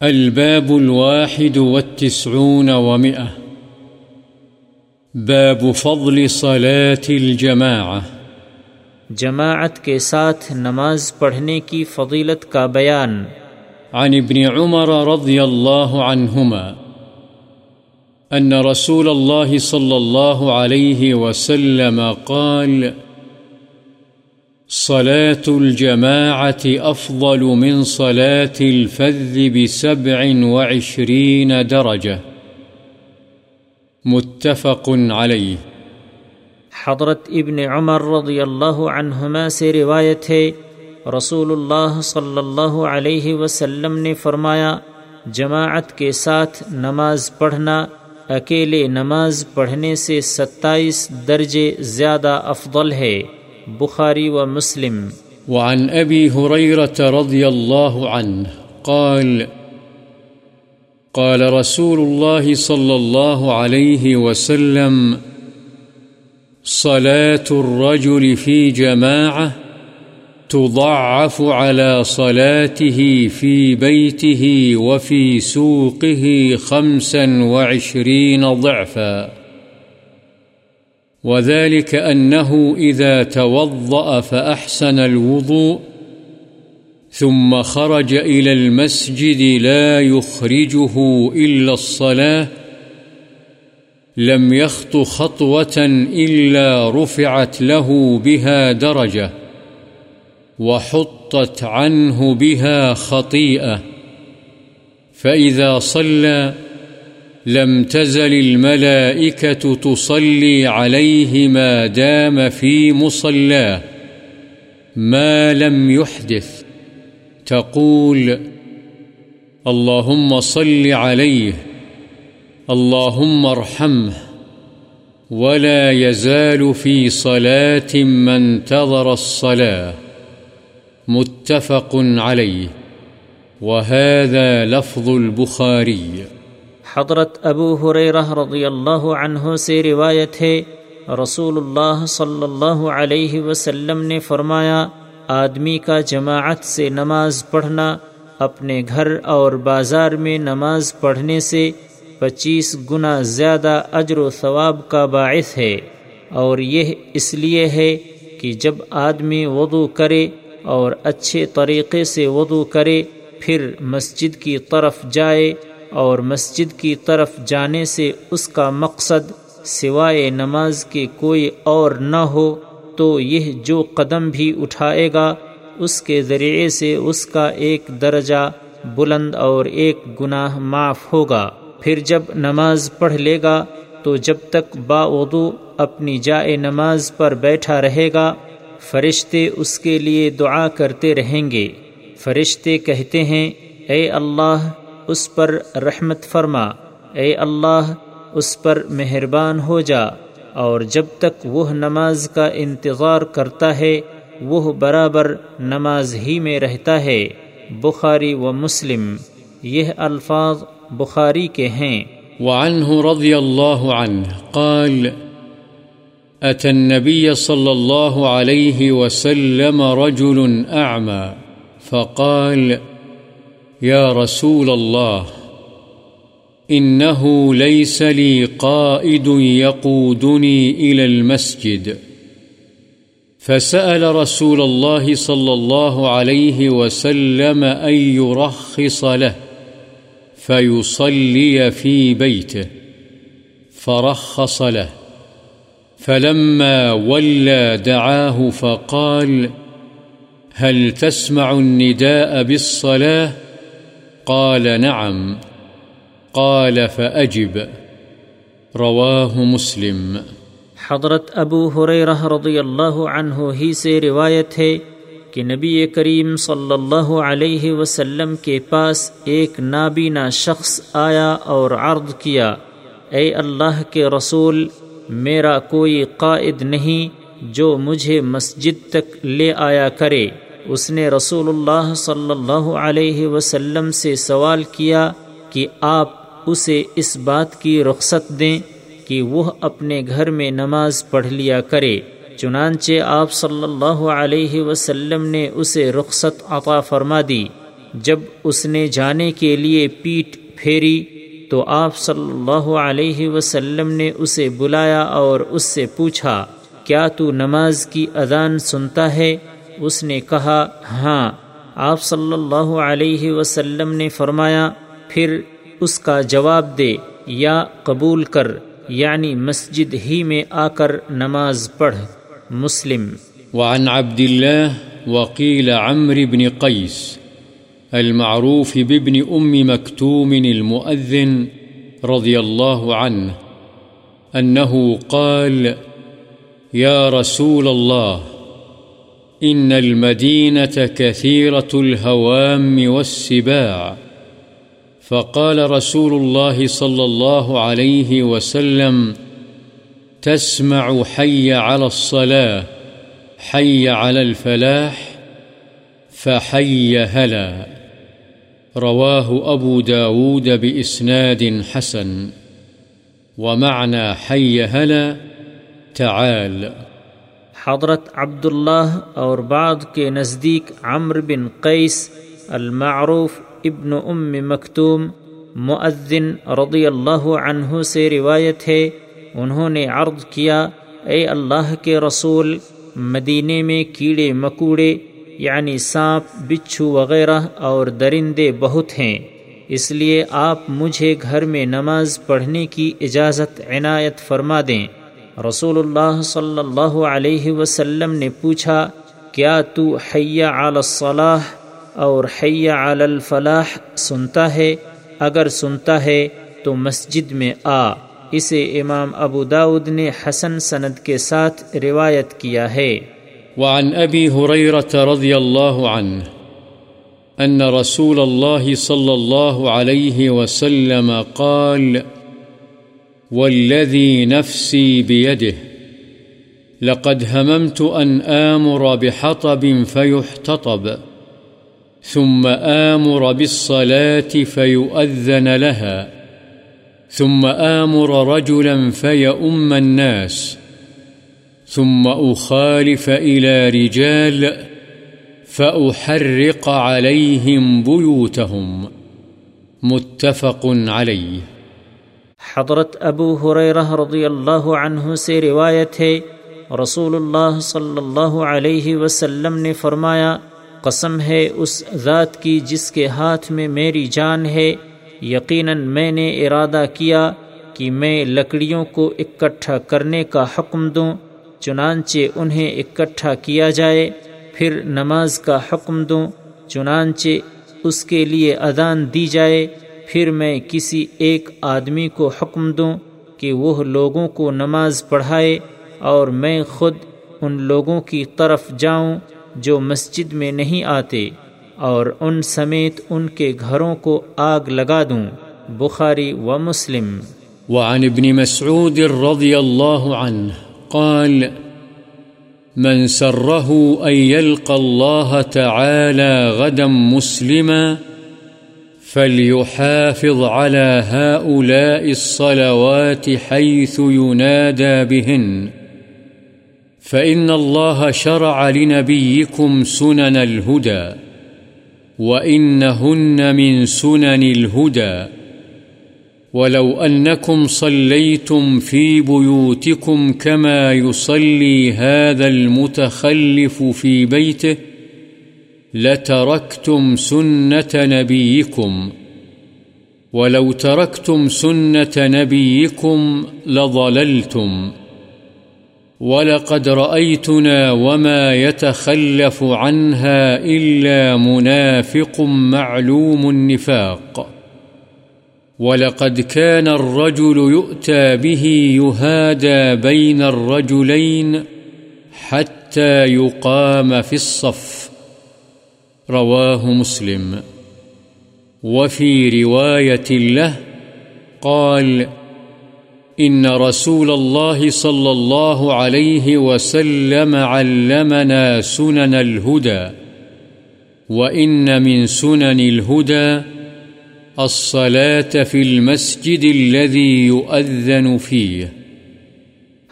الباب الواحد والتسعون ومئة. باب فضل صلاة الجماعة. جماعت کے ساتھ نماز پڑھنے کی فضیلت کا بیان۔ عن ابن عمر رضي الله عنهما أن رسول الله صلى الله عليه وسلم قال صلاة الجماعة أفضل من صلاة الفذ بسبع وعشرين درجة. متفق عليه. حضرت ابن عمر رضی اللہ عنہما سے روایت ہے، رسول اللہ صلی اللہ علیہ وسلم نے فرمایا، جماعت کے ساتھ نماز پڑھنا، اکیلے نماز پڑھنے سے ستائیس درجے زیادہ افضل ہے۔ بخاری و مسلم۔ وعن أبي هريرة رضي الله عنه قال قال رسول الله صلى الله عليه وسلم، صلاة الرجل في جماعة تضعف على صلاته في بيته وفي سوقه خمسا وعشرين ضعفا۔ وذلك أنه إذا توضأ فأحسن الوضوء، ثم خرج إلى المسجد لا يخرجه إلا الصلاة، لم يخط خطوة إلا رفعت له بها درجة، وحطت عنه بها خطيئة، فإذا صلى لم تزل الملائكة تصلي عليه ما دام في مصلاه. ما لم يحدث. تقول، اللهم صل عليه، اللهم ارحمه، ولا يزال في صلاة من انتظر الصلاة. متفق عليه. وهذا لفظ البخاري. حضرت ابو حریرہ رضی اللہ عنہ سے روایت ہے، رسول اللہ صلی اللہ علیہ وسلم نے فرمایا، آدمی کا جماعت سے نماز پڑھنا، اپنے گھر اور بازار میں نماز پڑھنے سے پچیس گنا زیادہ اجر و ثواب کا باعث ہے۔ اور یہ اس لیے ہے کہ جب آدمی وضو کرے اور اچھے طریقے سے وضو کرے، پھر مسجد کی طرف جائے اور مسجد کی طرف جانے سے اس کا مقصد سوائے نماز کے کوئی اور نہ ہو تو یہ جو قدم بھی اٹھائے گا، اس کے ذریعے سے اس کا ایک درجہ بلند اور ایک گناہ معاف ہوگا۔ پھر جب نماز پڑھ لے گا، تو جب تک باوضو اپنی جائے نماز پر بیٹھا رہے گا، فرشتے اس کے لیے دعا کرتے رہیں گے۔ فرشتے کہتے ہیں، اے اللہ اس پر رحمت فرما۔ اے اللہ، اس پر مہربان ہو جا، اور جب تک وہ نماز کا انتظار کرتا ہے، وہ برابر نماز ہی میں رہتا ہے۔ بخاری و مسلم، یہ الفاظ بخاری کے ہیں۔ وعنه رضي الله عنه قال أتى النبي صلى الله عليه وسلم رجل أعمى فقال يا رسول الله إنه ليس لي قائد يقودني إلى المسجد فسأل رسول الله صلى الله عليه وسلم أن يرخص له فيصلي في بيته فرخص له فلما ولى دعاه فقال هل تسمع النداء بالصلاة قال نعم، قال فأجب. رواه مسلم. حضرت ابو حریرہ رضی اللہ عنہ ہی سے روایت ہے کہ نبی کریم صلی اللہ علیہ وسلم کے پاس ایک نابینا شخص آیا اور عرض کیا، اے اللہ کے رسول، میرا کوئی قائد نہیں جو مجھے مسجد تک لے آیا کرے۔ اس نے رسول اللہ صلی اللہ علیہ وسلم سے سوال کیا کہ آپ اسے اس بات کی رخصت دیں کہ وہ اپنے گھر میں نماز پڑھ لیا کرے۔ چنانچہ آپ صلی اللہ علیہ وسلم نے اسے رخصت عطا فرما دی۔ جب اس نے جانے کے لیے پیٹ پھیری تو آپ صلی اللہ علیہ وسلم نے اسے بلایا اور اس سے پوچھا، کیا تو نماز کی اذان سنتا ہے؟ اس نے کہا ہاں آپ صلی اللہ علیہ وسلم نے فرمایا، پھر اس کا جواب دے یا قبول کر یعنی مسجد ہی میں آ کر نماز پڑھ۔ مسلم۔ وعن عبد الله وقيل عمرو بن قيس المعروف بابن أم مكتوم المؤذن رضي الله عنه أنه قال، يا رسول الله إن المدينة كثيرة الهوام والسباع فقال رسول الله صلى الله عليه وسلم تسمع حي على الصلاة، حي على الفلاح، فحي هلا۔ رواه أبو داود بإسناد حسن، ومعنى حي هلا تعال حضرت عبداللہ اور بعد کے نزدیک عمر بن قیس المعروف ابن ام مکتوم معذن رضی اللہ عنہ سے روایت ہے، انہوں نے عرض کیا، اے اللہ کے رسول، مدینے میں کیڑے مکوڑے یعنی سانپ، بچھو وغیرہ اور درندے بہت ہیں۔ اس لیے آپ مجھے گھر میں نماز پڑھنے کی اجازت عنایت فرما دیں۔ رسول اللہ صلی اللہ علیہ وسلم نے پوچھا کیا تو حیا علی الصلاح اور حیا علی الفلاح سنتا ہے اگر سنتا ہے تو مسجد میں آ اسے امام ابو داود نے حسن سند کے ساتھ روایت کیا ہے وعن أبي هريرة رضي الله عنه أن رسول الله صلى الله عليه وسلم قال والذي نفسي بيده. لقد هممت أن آمر بحطب فيحتطب، ثم آمر بالصلاة فيؤذن لها، ثم آمر رجلا فيؤم الناس، ثم أخالف إلى رجال فأحرق عليهم بيوتهم. متفق عليه. حضرت ابو حریرہ رضی اللہ عنہ سے روایت ہے، رسول اللہ صلی اللہ علیہ وسلم نے فرمایا، قسم ہے اس ذات کی جس کے ہاتھ میں میری جان ہے۔ یقیناً میں نے ارادہ کیا کہ میں لکڑیوں کو اکٹھا کرنے کا حکم دوں، چنانچہ انہیں اکٹھا کیا جائے، پھر نماز کا حکم دوں، چنانچہ اس کے لیے اذان دی جائے۔ پھر میں کسی ایک آدمی کو حکم دوں کہ وہ لوگوں کو نماز پڑھائے اور میں خود ان لوگوں کی طرف جاؤں جو مسجد میں نہیں آتے اور ان سمیت ان کے گھروں کو آگ لگا دوں۔ بخاری و مسلم۔ وعن ابن مسعود رضی اللہ عنہ قال، من سره أن يلقى الله تعالى غدا مسلما فليحافظ على هؤلاء الصلوات حيث ينادى بهن فإن الله شرع لنبيكم سنن الهدى وإنهن من سنن الهدى ولو أنكم صليتم في بيوتكم كما يصلي هذا المتخلف في بيته لتركتم سنة نبيكم، ولو تركتم سنة نبيكم لضللتم، ولقد رأيتنا وما يتخلف عنها إلا منافق معلوم النفاق، ولقد كان الرجل يؤتى به يهادى بين الرجلين حتى يقام في الصف. رواه مسلم. وفي رواية له قال إن رسول الله صلى الله عليه وسلم علمنا سنن الهدى، وإن من سنن الهدى الصلاة في المسجد الذي يؤذن فيه.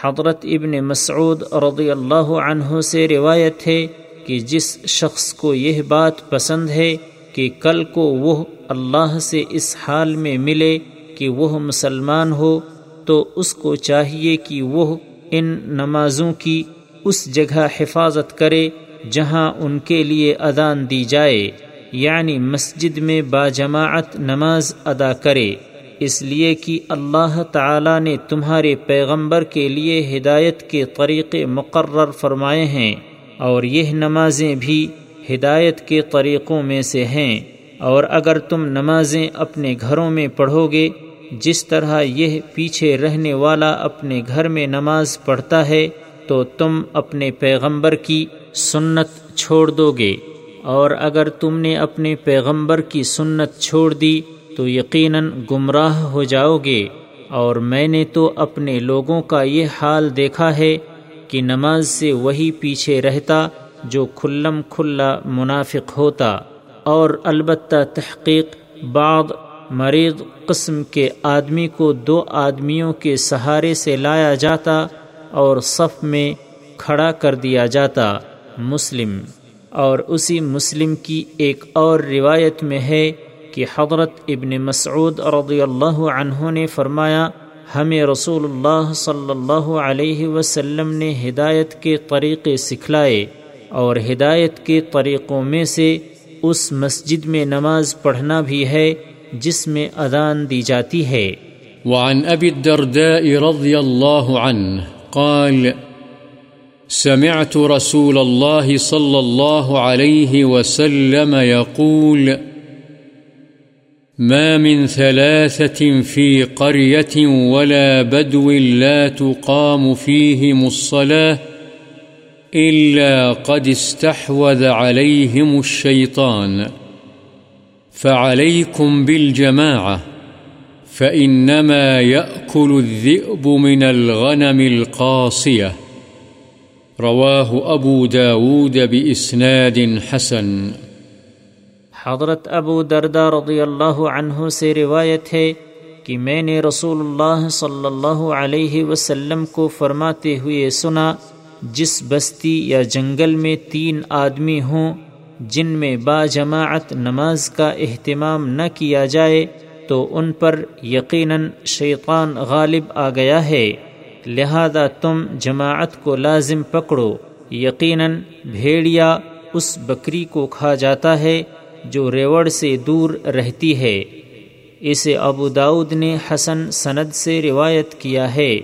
حضرت ابن مسعود رضی اللہ عنہ سے روایت ہے کہ جس شخص کو یہ بات پسند ہے کہ کل کو وہ اللہ سے اس حال میں ملے کہ وہ مسلمان ہو، تو اس کو چاہیے کہ وہ ان نمازوں کی اس جگہ حفاظت کرے جہاں ان کے لیے ادان دی جائے یعنی مسجد میں باجماعت نماز ادا کرے۔ اس لیے کہ اللہ تعالی نے تمہارے پیغمبر کے لیے ہدایت کے طریقے مقرر فرمائے ہیں۔ اور یہ نمازیں بھی ہدایت کے طریقوں میں سے ہیں۔ اور اگر تم نمازیں اپنے گھروں میں پڑھو گے جس طرح یہ پیچھے رہنے والا اپنے گھر میں نماز پڑھتا ہے، تو تم اپنے پیغمبر کی سنت چھوڑ دو گے اور اگر تم نے اپنے پیغمبر کی سنت چھوڑ دی، تو یقیناً گمراہ ہو جاؤ گے اور میں نے تو اپنے لوگوں کا یہ حال دیکھا ہے کہ نماز سے وہی پیچھے رہتا جو کھلم کھلا منافق ہوتا اور البتہ تحقیق بعض مریض قسم کے آدمی کو دو آدمیوں کے سہارے سے لایا جاتا اور صف میں کھڑا کر دیا جاتا مسلم اور اسی مسلم کی ایک اور روایت میں ہے کہ حضرت ابن مسعود رضی اللہ عنہ نے فرمایا ہمیں رسول اللہ صلی اللہ علیہ وسلم نے ہدایت کے طریقے سکھلائے اور ہدایت کے طریقوں میں سے اس مسجد میں نماز پڑھنا بھی ہے جس میں اذان دی جاتی ہے۔ وعن ابی الدرداء رضی اللہ عنہ قال، سمعت رسول الله صلى الله عليه وسلم يقول ما من ثلاثة في قرية ولا بدو لا تقام فيهم الصلاة إلا قد استحوذ عليهم الشيطان. فعليكم بالجماعة، فإنما يأكل الذئب من الغنم القاصية. رواه أبو داود بإسناد حسن. حضرت ابو دردہ رضی اللہ عنہ سے روایت ہے کہ میں نے رسول اللہ صلی اللہ علیہ وسلم کو فرماتے ہوئے سنا، جس بستی یا جنگل میں تین آدمی ہوں، جن میں با جماعت نماز کا اہتمام نہ کیا جائے، تو ان پر یقیناً شیطان غالب آ گیا ہے۔ لہذا تم جماعت کو لازم پکڑو، یقیناً بھیڑیا اس بکری کو کھا جاتا ہے جو ریوڑ سے دور رہتی ہے۔ اسے ابو داود نے حسن سند سے روایت کیا ہے۔